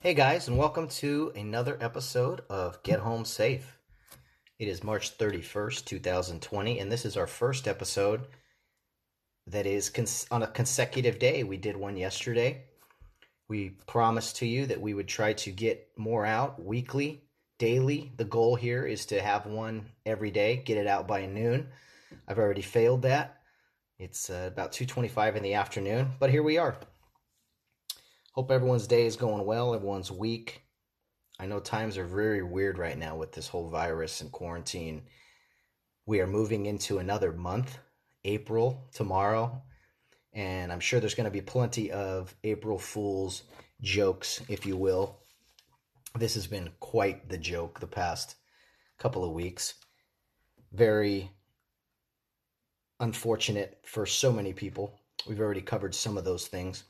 Hey guys, and welcome to another episode of Get Home Safe. It is March 31st, 2020, and this is our first episode that is cons- on a consecutive day. We did one yesterday. We promised to you that we would try to get more out weekly, daily. The goal here is to have one every day, get it out by noon. I've already failed that. It's uh, about 2:25 in the afternoon, but here we are. Hope everyone's day is going well, everyone's week. I know times are very weird right now with this whole virus and quarantine. We are moving into another month, April, tomorrow, and I'm sure there's going to be plenty of April Fool's jokes, if you will. This has been quite the joke the past couple of weeks. Very unfortunate for so many people. We've already covered some of those things.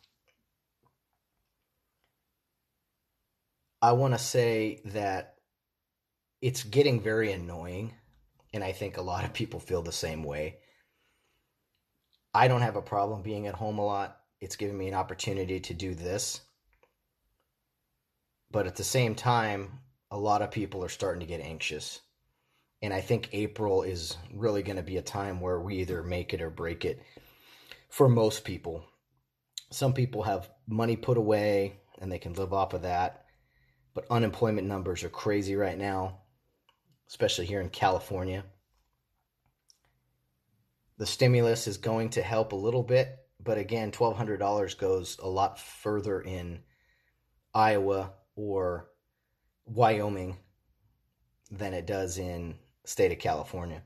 I want to say that it's getting very annoying, and I think a lot of people feel the same way. I don't have a problem being at home a lot. It's given me an opportunity to do this. But at the same time, a lot of people are starting to get anxious. And I think April is really going to be a time where we either make it or break it for most people. Some people have money put away and they can live off of that but unemployment numbers are crazy right now, especially here in California. The stimulus is going to help a little bit, but again, $1,200 goes a lot further in Iowa or Wyoming than it does in state of California.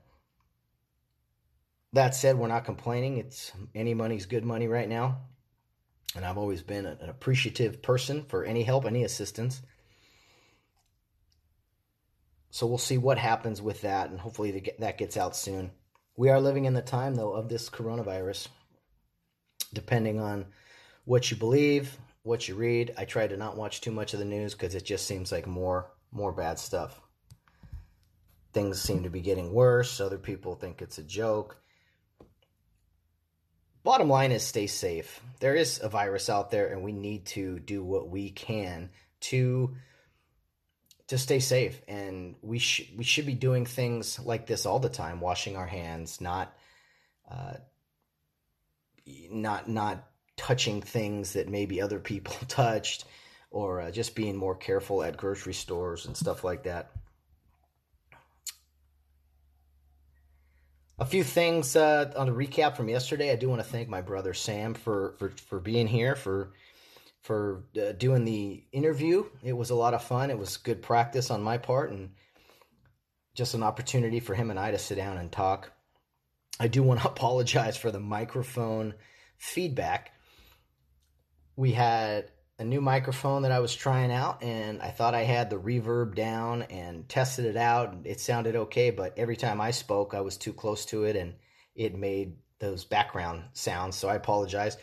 That said, we're not complaining. It's any money's good money right now. And I've always been an appreciative person for any help, any assistance. So we'll see what happens with that, and hopefully that gets out soon. We are living in the time, though, of this coronavirus. Depending on what you believe, what you read, I try to not watch too much of the news because it just seems like more more bad stuff. Things seem to be getting worse. Other people think it's a joke. Bottom line is stay safe. There is a virus out there, and we need to do what we can to to stay safe. And we should we should be doing things like this all the time washing our hands not uh, not not touching things that maybe other people touched or uh, just being more careful at grocery stores and stuff like that. A few things uh, on the recap from yesterday. I do want to thank my brother sam for for, for being here for for uh, doing the interview. It was a lot of fun. It was good practice on my part and just an opportunity for him and I to sit down and talk. I do want to apologize for the microphone feedback. We had a new microphone that I was trying out, and I thought I had the reverb down and tested it out. and It sounded okay, but every time I spoke, I was too close to it and it made those background sounds. So I apologize.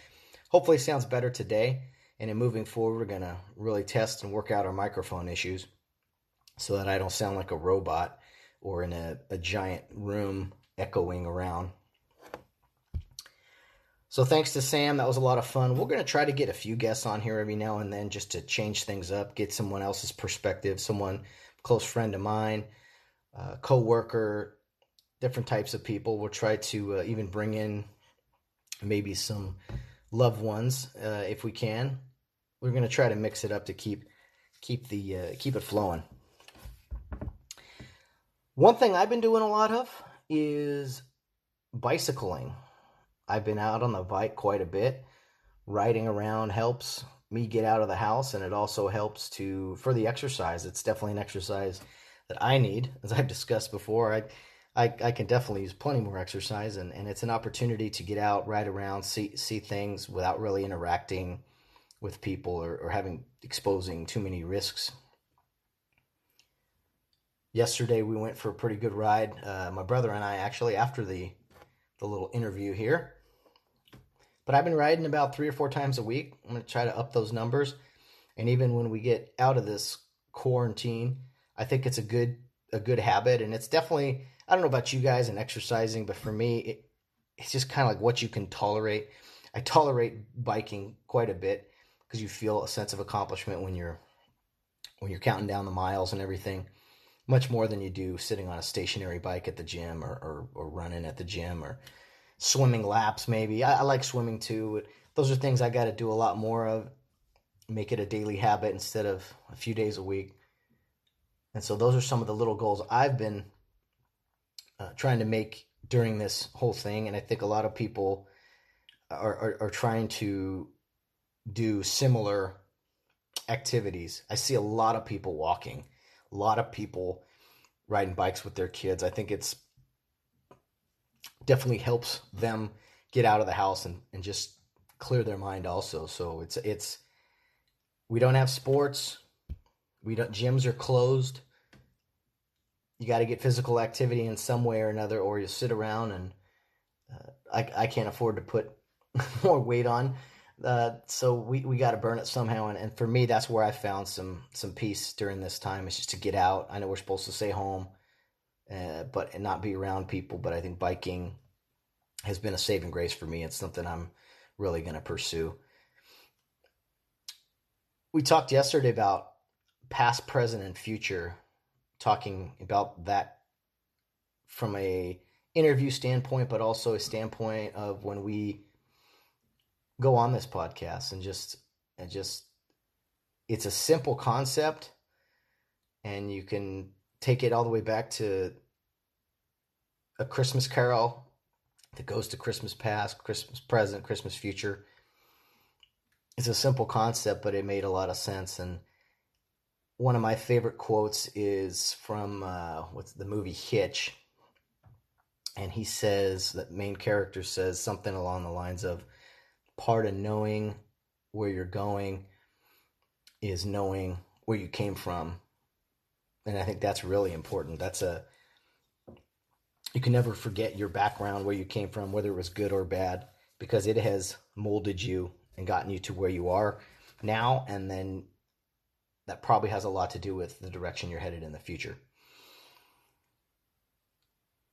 Hopefully, it sounds better today. And in moving forward, we're going to really test and work out our microphone issues so that I don't sound like a robot or in a, a giant room echoing around. So thanks to Sam, that was a lot of fun. We're going to try to get a few guests on here every now and then just to change things up, get someone else's perspective, someone close friend of mine, uh, co-worker, different types of people. We'll try to uh, even bring in maybe some loved ones uh, if we can we're going to try to mix it up to keep keep the uh, keep it flowing. One thing I've been doing a lot of is bicycling. I've been out on the bike quite a bit. Riding around helps me get out of the house and it also helps to for the exercise. It's definitely an exercise that I need. As I've discussed before, I I, I can definitely use plenty more exercise and, and it's an opportunity to get out, ride around, see see things without really interacting with people or, or having exposing too many risks. Yesterday we went for a pretty good ride. Uh, my brother and I actually after the the little interview here. But I've been riding about three or four times a week. I'm gonna try to up those numbers. And even when we get out of this quarantine, I think it's a good a good habit. And it's definitely I don't know about you guys and exercising, but for me, it, it's just kind of like what you can tolerate. I tolerate biking quite a bit because you feel a sense of accomplishment when you're when you're counting down the miles and everything, much more than you do sitting on a stationary bike at the gym or, or, or running at the gym or swimming laps, maybe. I, I like swimming too. Those are things I got to do a lot more of, make it a daily habit instead of a few days a week. And so those are some of the little goals I've been uh, trying to make during this whole thing. And I think a lot of people are, are, are trying to do similar activities. I see a lot of people walking, a lot of people riding bikes with their kids. I think it's definitely helps them get out of the house and, and just clear their mind also. So it's it's we don't have sports. We don't gyms are closed. You got to get physical activity in some way or another, or you sit around and uh, I I can't afford to put more weight on. Uh, so we, we got to burn it somehow, and, and for me, that's where I found some some peace during this time. Is just to get out. I know we're supposed to stay home, uh, but and not be around people. But I think biking has been a saving grace for me. It's something I'm really going to pursue. We talked yesterday about past, present, and future. Talking about that from a interview standpoint, but also a standpoint of when we go on this podcast and just and just it's a simple concept and you can take it all the way back to a Christmas carol that goes to Christmas past, Christmas present, Christmas future. It's a simple concept, but it made a lot of sense. And one of my favorite quotes is from uh, what's the movie Hitch, and he says that main character says something along the lines of, part of knowing where you're going is knowing where you came from. And I think that's really important. That's a you can never forget your background, where you came from, whether it was good or bad, because it has molded you and gotten you to where you are now. And then that probably has a lot to do with the direction you're headed in the future.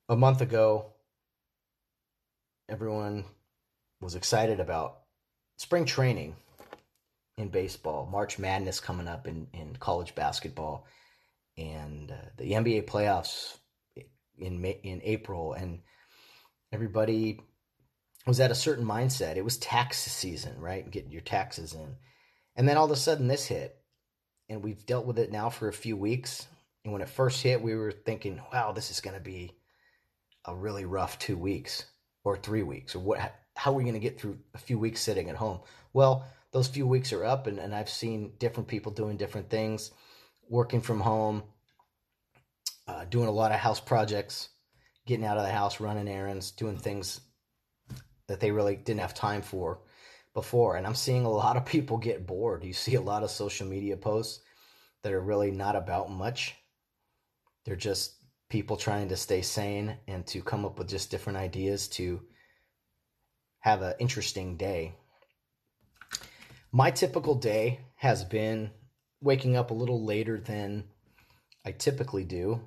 A month ago, everyone was excited about spring training in baseball, March Madness coming up in, in college basketball, and uh, the NBA playoffs in May, in April, and everybody was at a certain mindset. It was tax season, right? Getting your taxes in, and then all of a sudden this hit, and we've dealt with it now for a few weeks. And when it first hit, we were thinking, "Wow, this is going to be a really rough two weeks or three weeks, or what? How are we going to get through a few weeks sitting at home?" Well, those few weeks are up, and, and I've seen different people doing different things, working from home, uh, doing a lot of house projects, getting out of the house, running errands, doing things that they really didn't have time for before. And I'm seeing a lot of people get bored. You see a lot of social media posts that are really not about much. They're just people trying to stay sane and to come up with just different ideas to have an interesting day. My typical day has been waking up a little later than I typically do.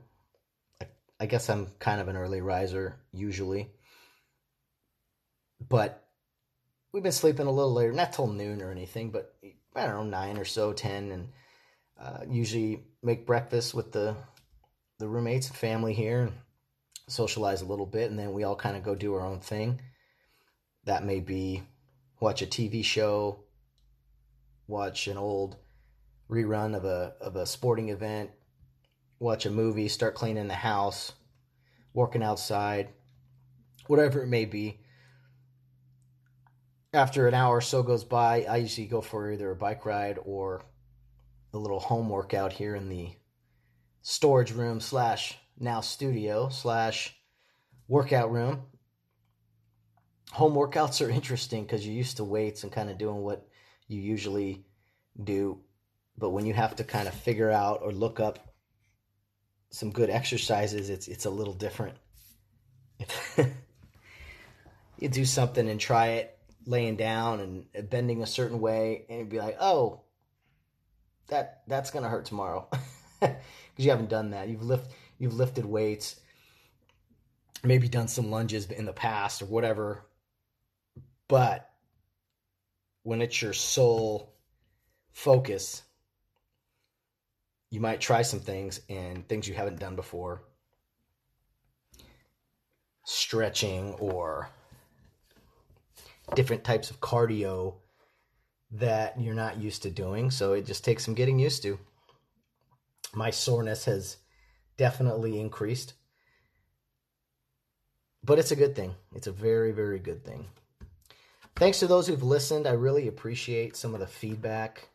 I guess I'm kind of an early riser usually. But we've been sleeping a little later, not till noon or anything, but I don't know, nine or so, ten, and uh, usually make breakfast with the the roommates and family here, and socialize a little bit, and then we all kind of go do our own thing. That may be watch a TV show, watch an old rerun of a of a sporting event, watch a movie, start cleaning the house, working outside, whatever it may be. After an hour or so goes by, I usually go for either a bike ride or a little home workout here in the storage room slash now studio slash workout room. Home workouts are interesting because you're used to weights and kind of doing what you usually do. But when you have to kind of figure out or look up some good exercises, it's it's a little different. you do something and try it laying down and bending a certain way, and be like, "Oh, that that's gonna hurt tomorrow," because you haven't done that. You've lift you've lifted weights, maybe done some lunges in the past or whatever, but when it's your sole focus you might try some things and things you haven't done before, stretching or different types of cardio that you're not used to doing. So it just takes some getting used to. My soreness has definitely increased, but it's a good thing. It's a very, very good thing. Thanks to those who've listened. I really appreciate some of the feedback.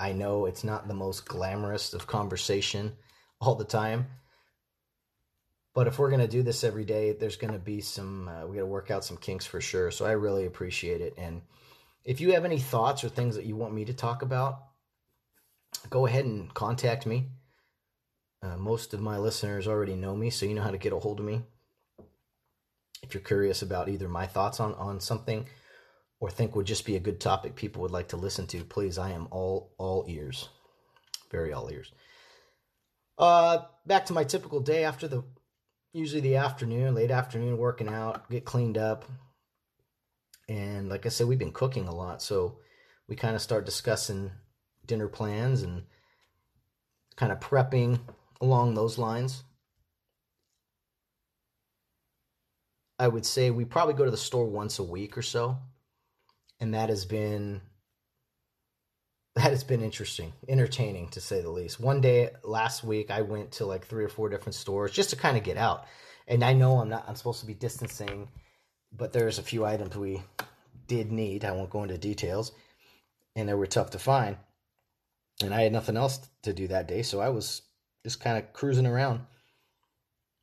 I know it's not the most glamorous of conversation all the time. But if we're going to do this every day, there's going to be some, uh, we got to work out some kinks for sure. So I really appreciate it. And if you have any thoughts or things that you want me to talk about, go ahead and contact me. Uh, most of my listeners already know me, so you know how to get a hold of me. If you're curious about either my thoughts on, on something or think would just be a good topic people would like to listen to, please, I am all all ears. Very all ears. Uh, back to my typical day after the usually the afternoon, late afternoon, working out, get cleaned up, and like I said, we've been cooking a lot, so we kind of start discussing dinner plans and kind of prepping along those lines. I would say we probably go to the store once a week or so. And that has been that has been interesting, entertaining to say the least. One day last week I went to like three or four different stores just to kind of get out. And I know I'm not I'm supposed to be distancing but there's a few items we did need. I won't go into details, and they were tough to find. And I had nothing else to do that day, so I was just kind of cruising around.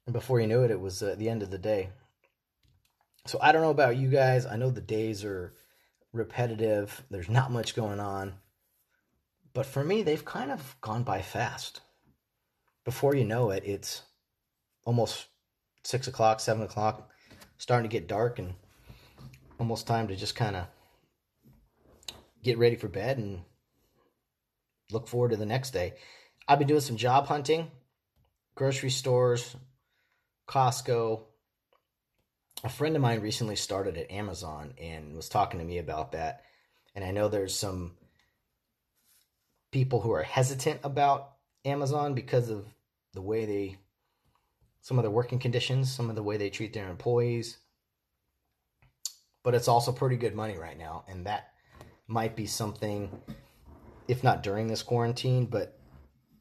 And before you knew it, it was uh, the end of the day. So I don't know about you guys. I know the days are repetitive. There's not much going on. But for me, they've kind of gone by fast. Before you know it, it's almost six o'clock, seven o'clock starting to get dark and almost time to just kind of get ready for bed and look forward to the next day. I've been doing some job hunting, grocery stores, Costco. A friend of mine recently started at Amazon and was talking to me about that. And I know there's some people who are hesitant about Amazon because of the way they some of the working conditions, some of the way they treat their employees. But it's also pretty good money right now, and that might be something, if not during this quarantine, but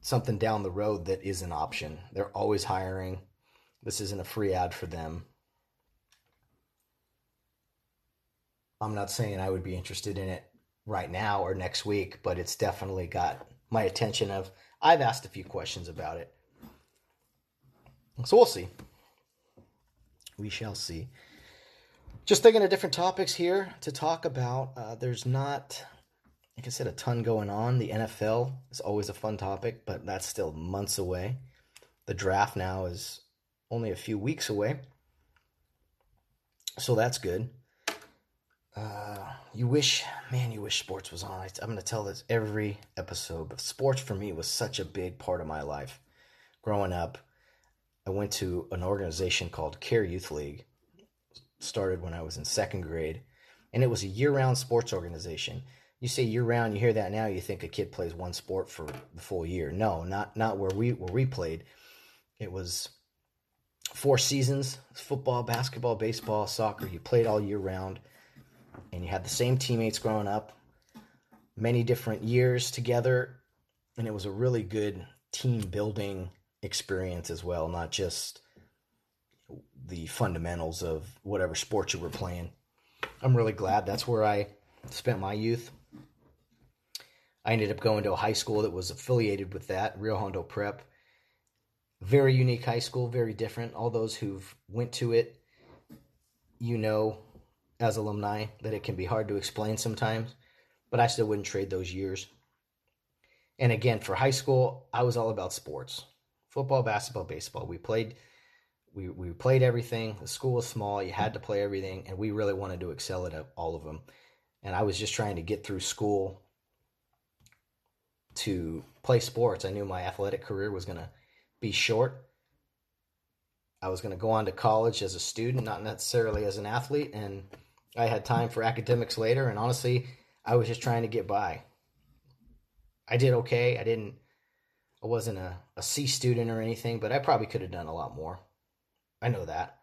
something down the road that is an option. They're always hiring. This isn't a free ad for them. I'm not saying I would be interested in it right now or next week, but it's definitely got my attention of I've asked a few questions about it. So we'll see. We shall see. Just thinking of different topics here to talk about. Uh, there's not, like I said, a ton going on. The NFL is always a fun topic, but that's still months away. The draft now is only a few weeks away. So that's good. Uh, you wish, man, you wish sports was on. I'm going to tell this every episode, but sports for me was such a big part of my life growing up I went to an organization called Care Youth League. Started when I was in second grade, and it was a year-round sports organization. You say year-round, you hear that now, you think a kid plays one sport for the full year. No, not not where we where we played. It was four seasons: football, basketball, baseball, soccer. You played all year round, and you had the same teammates growing up, many different years together, and it was a really good team building experience as well, not just the fundamentals of whatever sport you were playing. I'm really glad that's where I spent my youth. I ended up going to a high school that was affiliated with that, Rio Hondo Prep. Very unique high school, very different. All those who've went to it, you know, as alumni, that it can be hard to explain sometimes, but I still wouldn't trade those years. And again, for high school, I was all about sports football, basketball, baseball. We played we, we played everything. The school was small. You had to play everything, and we really wanted to excel at all of them. And I was just trying to get through school to play sports. I knew my athletic career was going to be short. I was going to go on to college as a student, not necessarily as an athlete, and I had time for academics later. And honestly, I was just trying to get by. I did okay. I didn't I wasn't a, a C student or anything, but I probably could have done a lot more. I know that.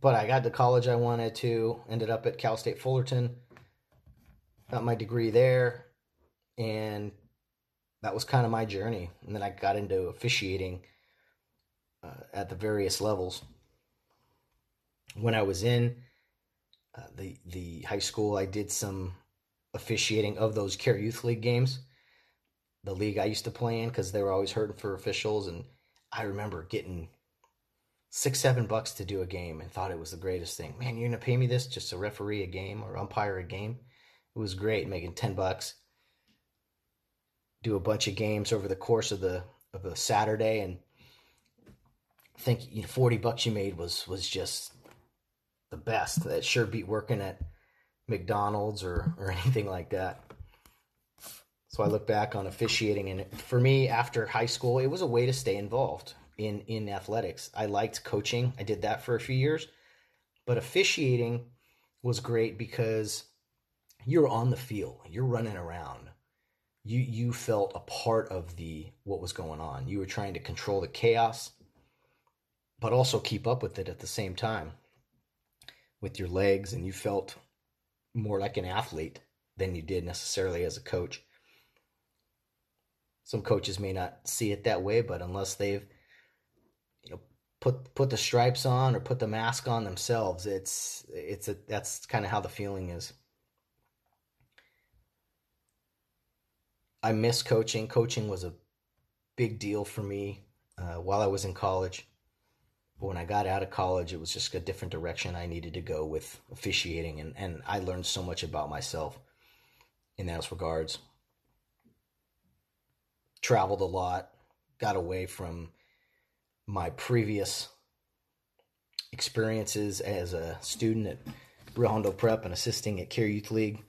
But I got the college I wanted to, ended up at Cal State Fullerton, got my degree there, and that was kind of my journey. And then I got into officiating uh, at the various levels. When I was in uh, the the high school, I did some officiating of those care youth league games, the league I used to play in, because they were always hurting for officials, and I remember getting six seven bucks to do a game and thought it was the greatest thing. Man, you're gonna pay me this just to referee a game or umpire a game? It was great, making ten bucks. Do a bunch of games over the course of the of a Saturday, and think you know, forty bucks you made was was just the best. That sure beat working at McDonald's or or anything like that. So I look back on officiating, and for me, after high school, it was a way to stay involved in in athletics. I liked coaching. I did that for a few years, but officiating was great because you're on the field. You're running around. You you felt a part of the what was going on. You were trying to control the chaos, but also keep up with it at the same time with your legs, and you felt more like an athlete than you did necessarily as a coach. Some coaches may not see it that way, but unless they've you know put put the stripes on or put the mask on themselves, it's it's a that's kind of how the feeling is. I miss coaching. Coaching was a big deal for me uh, while I was in college. But when I got out of college, it was just a different direction I needed to go with officiating, and, and I learned so much about myself in those regards. Traveled a lot, got away from my previous experiences as a student at Rio Hondo Prep and assisting at Care Youth League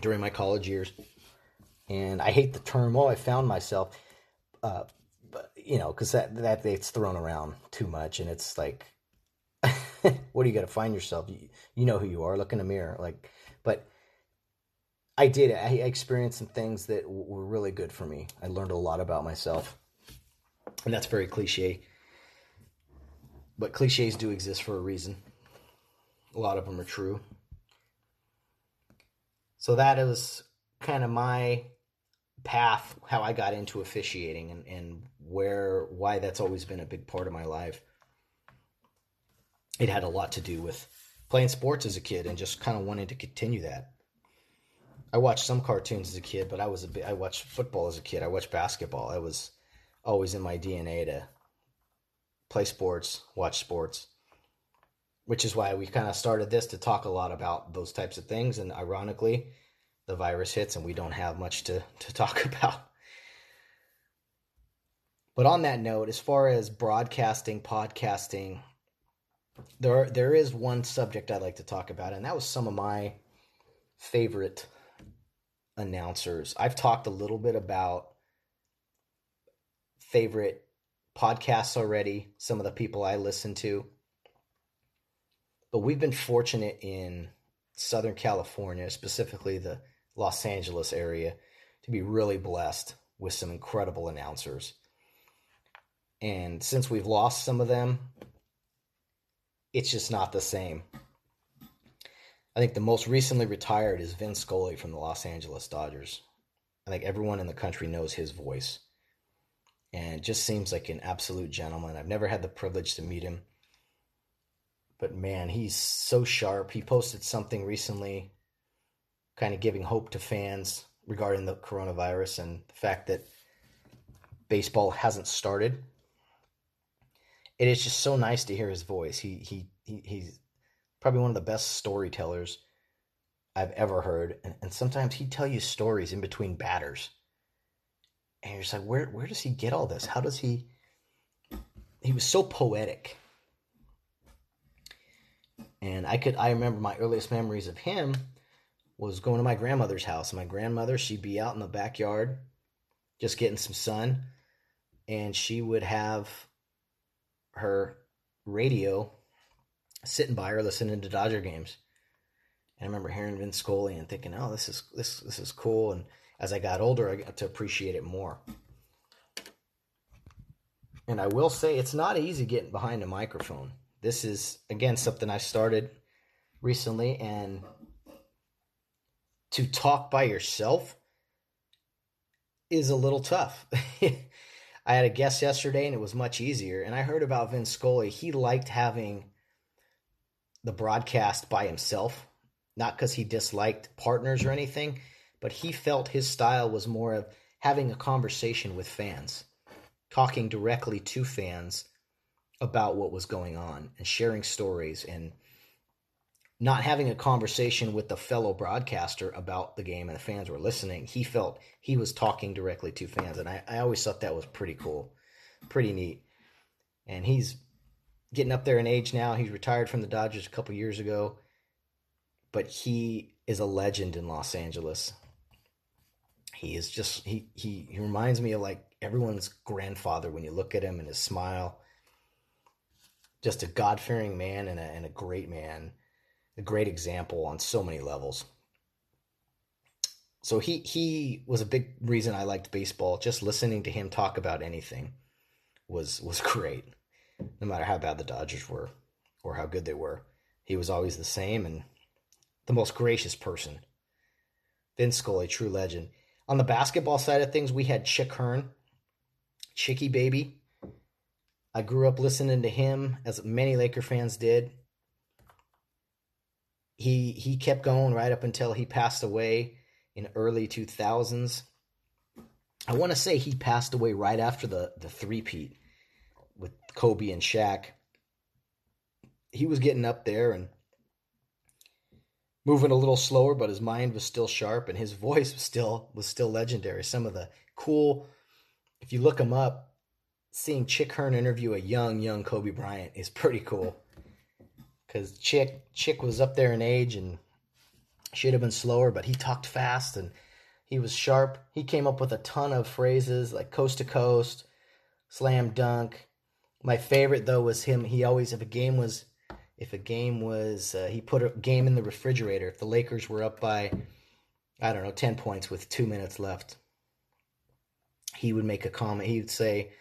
during my college years and I hate the term. Well, I found myself, uh, you know, because that that it's thrown around too much, and it's like, what do you got to find yourself? You, you know who you are. Look in the mirror, like, but. I did. I experienced some things that were really good for me. I learned a lot about myself, and that's very cliche. But cliches do exist for a reason. A lot of them are true. So that is kind of my path how I got into officiating and, and where why that's always been a big part of my life. It had a lot to do with playing sports as a kid and just kind of wanting to continue that. I watched some cartoons as a kid, but I was a bit, I watched football as a kid. I watched basketball. I was always in my DNA to play sports, watch sports, which is why we kind of started this to talk a lot about those types of things. And ironically, the virus hits and we don't have much to, to talk about. But on that note, as far as broadcasting, podcasting, there there is one subject I'd like to talk about, and that was some of my favorite announcers. I've talked a little bit about favorite podcasts already, some of the people I listen to. But we've been fortunate in Southern California, specifically the Los Angeles area to be really blessed with some incredible announcers. And since we've lost some of them, it's just not the same. I think the most recently retired is Vin Scully from the Los Angeles Dodgers. I think everyone in the country knows his voice. And just seems like an absolute gentleman. I've never had the privilege to meet him. But man, he's so sharp. He posted something recently kind of giving hope to fans regarding the coronavirus and the fact that baseball hasn't started. It is just so nice to hear his voice. He he, he he's probably one of the best storytellers I've ever heard. And, and sometimes he'd tell you stories in between batters. And you're just like, where where does he get all this? How does he he was so poetic. And I could I remember my earliest memories of him was going to my grandmother's house. My grandmother, she'd be out in the backyard just getting some sun, and she would have her radio sitting by her listening to Dodger games. And I remember hearing Vin Scully and thinking, "Oh, this is this this is cool." And as I got older, I got to appreciate it more. And I will say it's not easy getting behind a microphone. This is again something I started recently and to talk by yourself is a little tough. I had a guest yesterday and it was much easier. And I heard about Vin Scully. He liked having the broadcast by himself, not because he disliked partners or anything, but he felt his style was more of having a conversation with fans, talking directly to fans about what was going on and sharing stories and not having a conversation with the fellow broadcaster about the game and the fans were listening. He felt he was talking directly to fans. And I, I always thought that was pretty cool, pretty neat. And he's getting up there in age now. He's retired from the Dodgers a couple years ago, but he is a legend in Los Angeles. He is just he he, he reminds me of like everyone's grandfather when you look at him and his smile. Just a God fearing man and a, and a great man a great example on so many levels. So he he was a big reason I liked baseball. Just listening to him talk about anything was was great. No matter how bad the Dodgers were or how good they were, he was always the same and the most gracious person. Vin Scully, true legend. On the basketball side of things, we had Chick Hearn, Chicky Baby. I grew up listening to him, as many Laker fans did he he kept going right up until he passed away in early 2000s. I want to say he passed away right after the the three-peat with Kobe and Shaq. He was getting up there and moving a little slower, but his mind was still sharp and his voice was still was still legendary. Some of the cool if you look him up, seeing Chick Hearn interview a young, young Kobe Bryant is pretty cool because Chick Chick was up there in age and should have been slower, but he talked fast and he was sharp. He came up with a ton of phrases like coast to coast, slam dunk. My favorite though was him. He always, if a game was, if a game was, uh, he put a game in the refrigerator. If the Lakers were up by, I don't know, ten points with two minutes left, he would make a comment. He would say,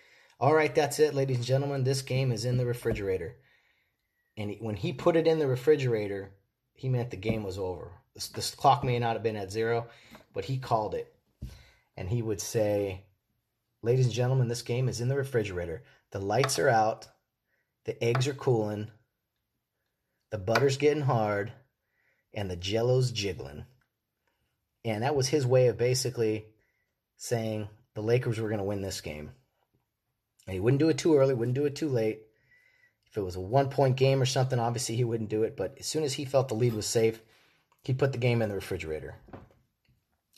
"All right, that's it, ladies and gentlemen. This game is in the refrigerator." And he, when he put it in the refrigerator, he meant the game was over. This, this clock may not have been at zero, but he called it, and he would say, "Ladies and gentlemen, this game is in the refrigerator. The lights are out, the eggs are cooling, the butter's getting hard, and the jello's jiggling." And that was his way of basically saying the Lakers were going to win this game. And he wouldn't do it too early, wouldn't do it too late. If it was a one point game or something, obviously he wouldn't do it. But as soon as he felt the lead was safe, he'd put the game in the refrigerator.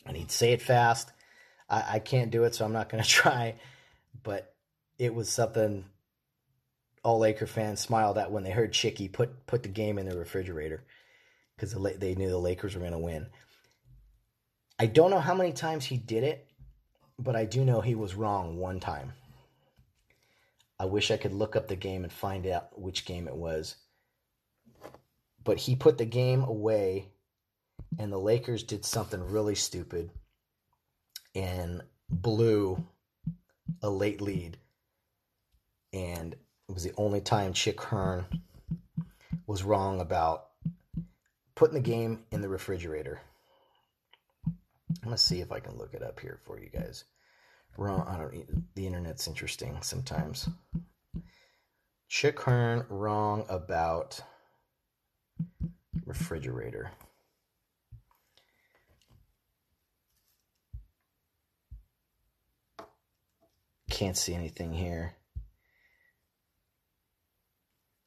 And he'd say it fast. I, I can't do it, so I'm not going to try. But it was something all Laker fans smiled at when they heard Chicky put, put the game in the refrigerator because they knew the Lakers were going to win. I don't know how many times he did it, but I do know he was wrong one time. I wish I could look up the game and find out which game it was. But he put the game away, and the Lakers did something really stupid and blew a late lead. And it was the only time Chick Hearn was wrong about putting the game in the refrigerator. I'm going to see if I can look it up here for you guys wrong. I don't. The internet's interesting sometimes. Chick Hearn wrong about refrigerator. Can't see anything here.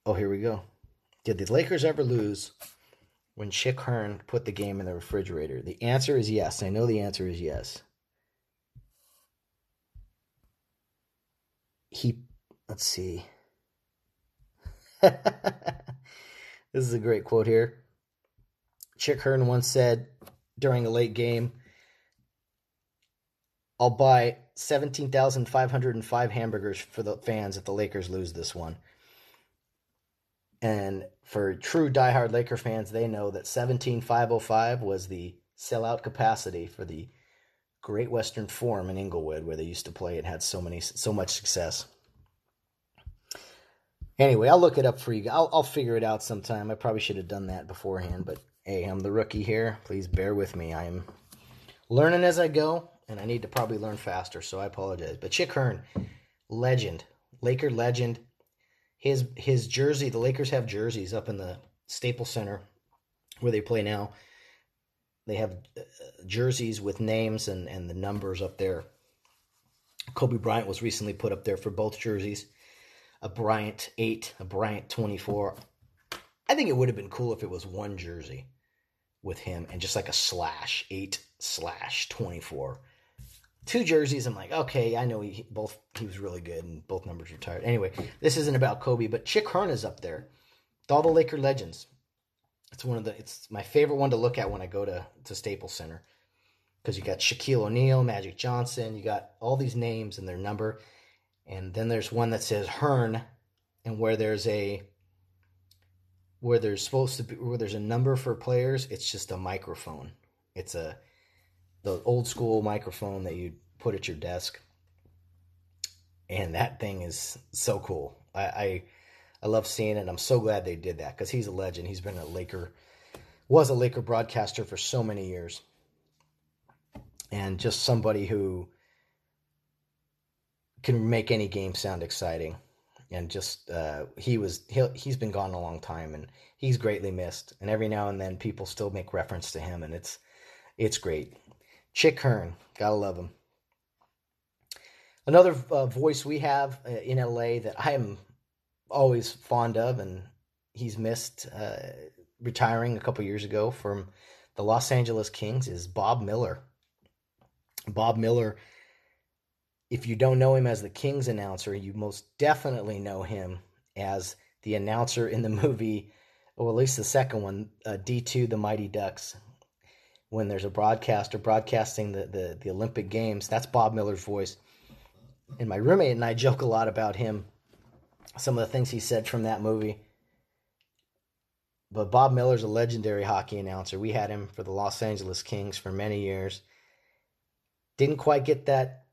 Oh, here we go. Did the Lakers ever lose when Chick Hearn put the game in the refrigerator? The answer is yes. I know the answer is yes. He let's see. this is a great quote here. Chick Hearn once said during a late game, I'll buy 17,505 hamburgers for the fans if the Lakers lose this one. And for true diehard Laker fans, they know that 17,505 was the sellout capacity for the Great Western Forum in Inglewood, where they used to play and had so many so much success. Anyway, I'll look it up for you. I'll, I'll figure it out sometime. I probably should have done that beforehand, but hey, I'm the rookie here. Please bear with me. I am learning as I go, and I need to probably learn faster, so I apologize. But Chick Hearn, legend, Laker legend. His his jersey, the Lakers have jerseys up in the Staples Center where they play now. They have uh, jerseys with names and, and the numbers up there. Kobe Bryant was recently put up there for both jerseys a Bryant 8, a Bryant 24. I think it would have been cool if it was one jersey with him and just like a slash 8 slash 24. Two jerseys, I'm like, okay, I know he both he was really good and both numbers retired. Anyway, this isn't about Kobe, but Chick Hearn is up there. With all the Laker legends. It's one of the it's my favorite one to look at when I go to, to Staples Center. Because you got Shaquille O'Neal, Magic Johnson, you got all these names and their number. And then there's one that says Hearn, and where there's a where there's supposed to be where there's a number for players, it's just a microphone. It's a the old school microphone that you put at your desk. And that thing is so cool. I I, I love seeing it. and I'm so glad they did that because he's a legend. He's been a Laker, was a Laker broadcaster for so many years, and just somebody who can make any game sound exciting. And just uh, he was he he's been gone a long time, and he's greatly missed. And every now and then, people still make reference to him, and it's it's great. Chick Hearn, gotta love him. Another uh, voice we have uh, in LA that I am always fond of, and he's missed uh, retiring a couple years ago from the Los Angeles Kings, is Bob Miller. Bob Miller if you don't know him as the Kings announcer, you most definitely know him as the announcer in the movie, or at least the second one, uh, D2 The Mighty Ducks. When there's a broadcaster broadcasting the, the, the Olympic Games, that's Bob Miller's voice. And my roommate and I joke a lot about him, some of the things he said from that movie. But Bob Miller's a legendary hockey announcer. We had him for the Los Angeles Kings for many years. Didn't quite get that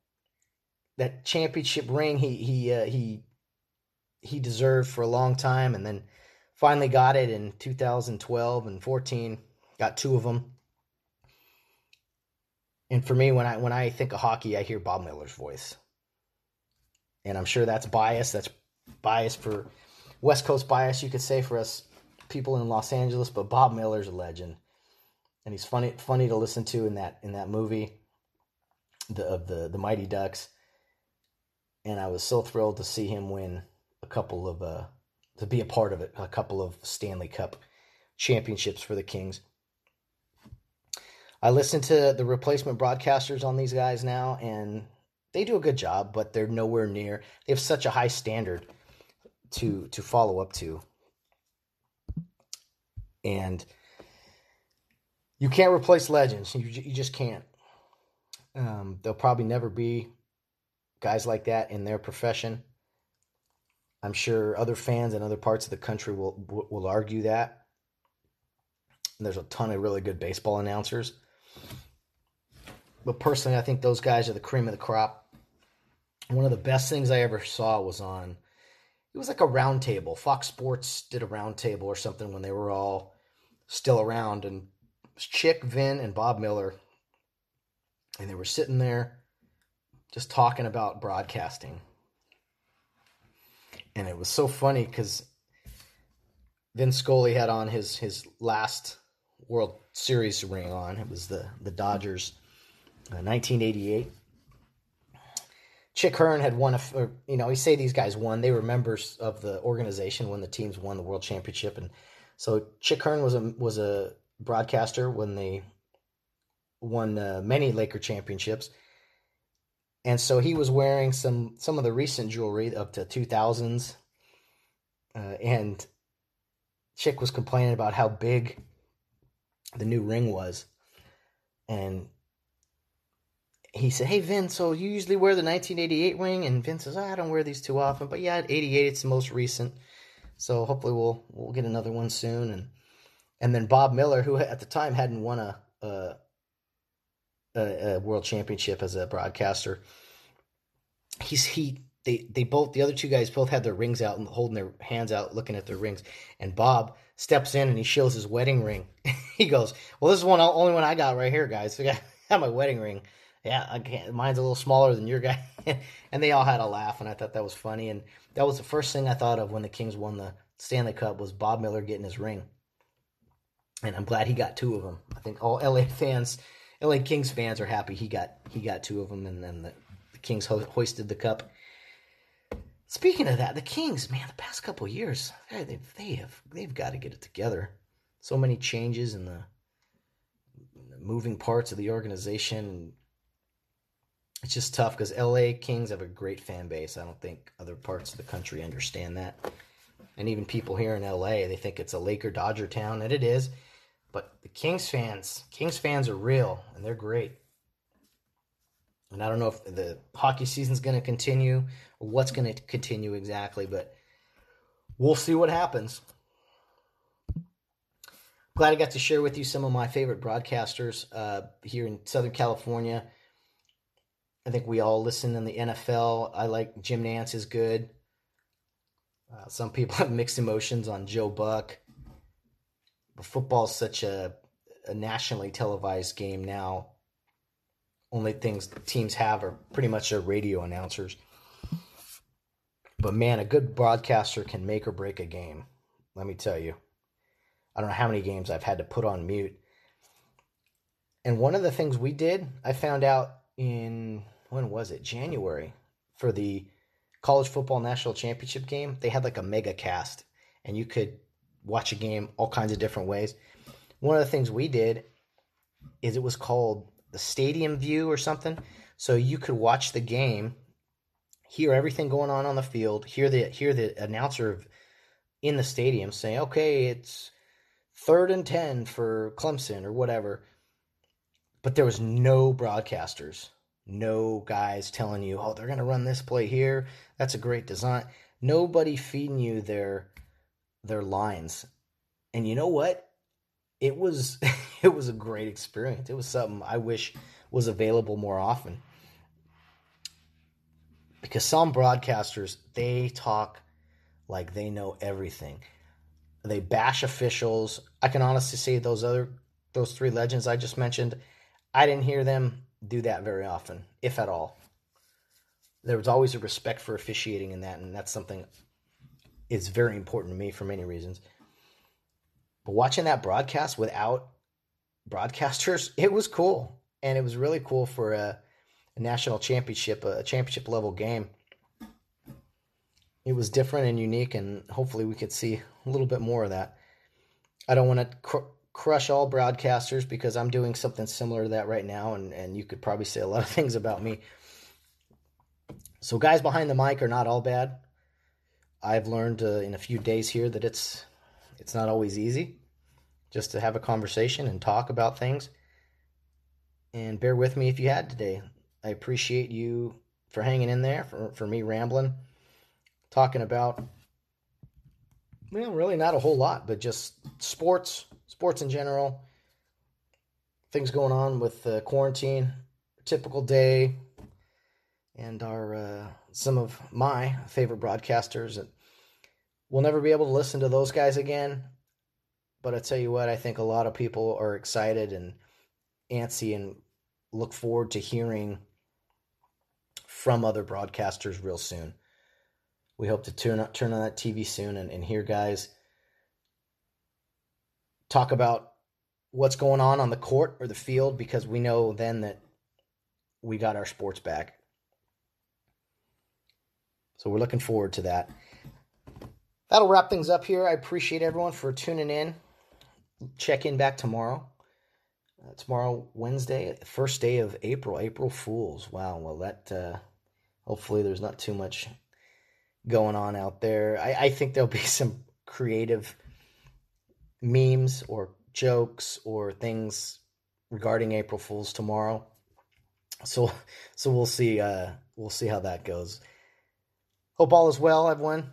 that championship ring he he uh, he he deserved for a long time, and then finally got it in 2012 and 14. Got two of them. And for me, when I when I think of hockey, I hear Bob Miller's voice, and I'm sure that's bias. That's bias for West Coast bias, you could say for us people in Los Angeles. But Bob Miller's a legend, and he's funny funny to listen to in that in that movie, the of the the Mighty Ducks and I was so thrilled to see him win a couple of uh, to be a part of it, a couple of Stanley Cup championships for the Kings. I listen to the replacement broadcasters on these guys now, and they do a good job, but they're nowhere near. They have such a high standard to to follow up to, and you can't replace legends. You you just can't. Um, they'll probably never be guys like that in their profession. I'm sure other fans in other parts of the country will will argue that. And there's a ton of really good baseball announcers. But personally, I think those guys are the cream of the crop. One of the best things I ever saw was on it was like a round table. Fox Sports did a round table or something when they were all still around and Chick, Vin, and Bob Miller. And they were sitting there just talking about broadcasting. And it was so funny because Vin Scully had on his his last World Series ring on. It was the the Dodgers, uh, 1988. Chick Hearn had won a, or, you know, we say these guys won. They were members of the organization when the teams won the World Championship, and so Chick Hearn was a was a broadcaster when they won uh, many Laker championships and so he was wearing some some of the recent jewelry up to 2000s uh, and chick was complaining about how big the new ring was and he said hey Vince, so you usually wear the 1988 ring? And Vince says oh, i don't wear these too often but yeah 88 it's the most recent. So hopefully we'll we'll get another one soon. And and then bob miller who at the time hadn't won a, a a, a world championship as a broadcaster. He's he they they both the other two guys both had their rings out and holding their hands out looking at their rings. And bob steps in and he shows his wedding ring. He goes well this is one only one i got right here guys. I got my wedding ring yeah i can't mine's a little smaller than your guy and they all had a laugh and i thought that was funny and that was the first thing i thought of when the kings won the stanley cup was bob miller getting his ring and i'm glad he got two of them i think all la fans la kings fans are happy he got he got two of them and then the, the kings ho- hoisted the cup Speaking of that, the Kings, man, the past couple years, they they have they've got to get it together. So many changes in the moving parts of the organization. It's just tough because LA Kings have a great fan base. I don't think other parts of the country understand that. And even people here in LA, they think it's a Laker Dodger town, and it is. But the Kings fans, Kings fans are real, and they're great. And I don't know if the hockey season's going to continue or what's going to continue exactly, but we'll see what happens. Glad I got to share with you some of my favorite broadcasters uh, here in Southern California. I think we all listen in the NFL. I like Jim Nantz is good. Uh, some people have mixed emotions on Joe Buck. But football is such a, a nationally televised game now only things teams have are pretty much their radio announcers. But man, a good broadcaster can make or break a game. Let me tell you. I don't know how many games I've had to put on mute. And one of the things we did, I found out in when was it? January for the college football national championship game. They had like a mega cast and you could watch a game all kinds of different ways. One of the things we did is it was called the stadium view or something, so you could watch the game, hear everything going on on the field, hear the hear the announcer in the stadium saying, "Okay, it's third and ten for Clemson or whatever," but there was no broadcasters, no guys telling you, "Oh, they're going to run this play here. That's a great design." Nobody feeding you their their lines. And you know what? it was it was a great experience. It was something I wish was available more often. Because some broadcasters, they talk like they know everything. They bash officials. I can honestly say those other those three legends I just mentioned, I didn't hear them do that very often, if at all. There was always a respect for officiating in that, and that's something is very important to me for many reasons. But watching that broadcast without broadcasters, it was cool. And it was really cool for a, a national championship, a championship level game. It was different and unique, and hopefully we could see a little bit more of that. I don't want to crush all broadcasters because I'm doing something similar to that right now, and, and you could probably say a lot of things about me. So, guys behind the mic are not all bad. I've learned uh, in a few days here that it's it's not always easy just to have a conversation and talk about things. And bear with me if you had today. I appreciate you for hanging in there, for, for me rambling, talking about, well, really not a whole lot, but just sports, sports in general, things going on with uh, quarantine, typical day, and our uh, some of my favorite broadcasters. And we'll never be able to listen to those guys again. But I tell you what, I think a lot of people are excited and antsy and look forward to hearing from other broadcasters real soon. We hope to turn turn on that TV soon and, and hear guys talk about what's going on on the court or the field because we know then that we got our sports back. So we're looking forward to that. That'll wrap things up here. I appreciate everyone for tuning in check in back tomorrow. Uh, tomorrow, Wednesday, first day of April, April Fools. Wow. Well, that, uh, hopefully there's not too much going on out there. I, I think there'll be some creative memes or jokes or things regarding April Fools tomorrow. So, so we'll see, uh, we'll see how that goes. Hope all is well, everyone.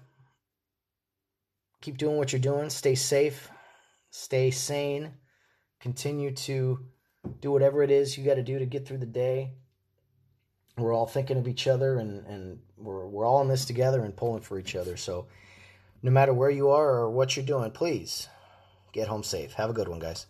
Keep doing what you're doing. Stay safe stay sane, continue to do whatever it is you got to do to get through the day. We're all thinking of each other and, and we're, we're all in this together and pulling for each other. So, no matter where you are or what you're doing, please get home safe. Have a good one, guys.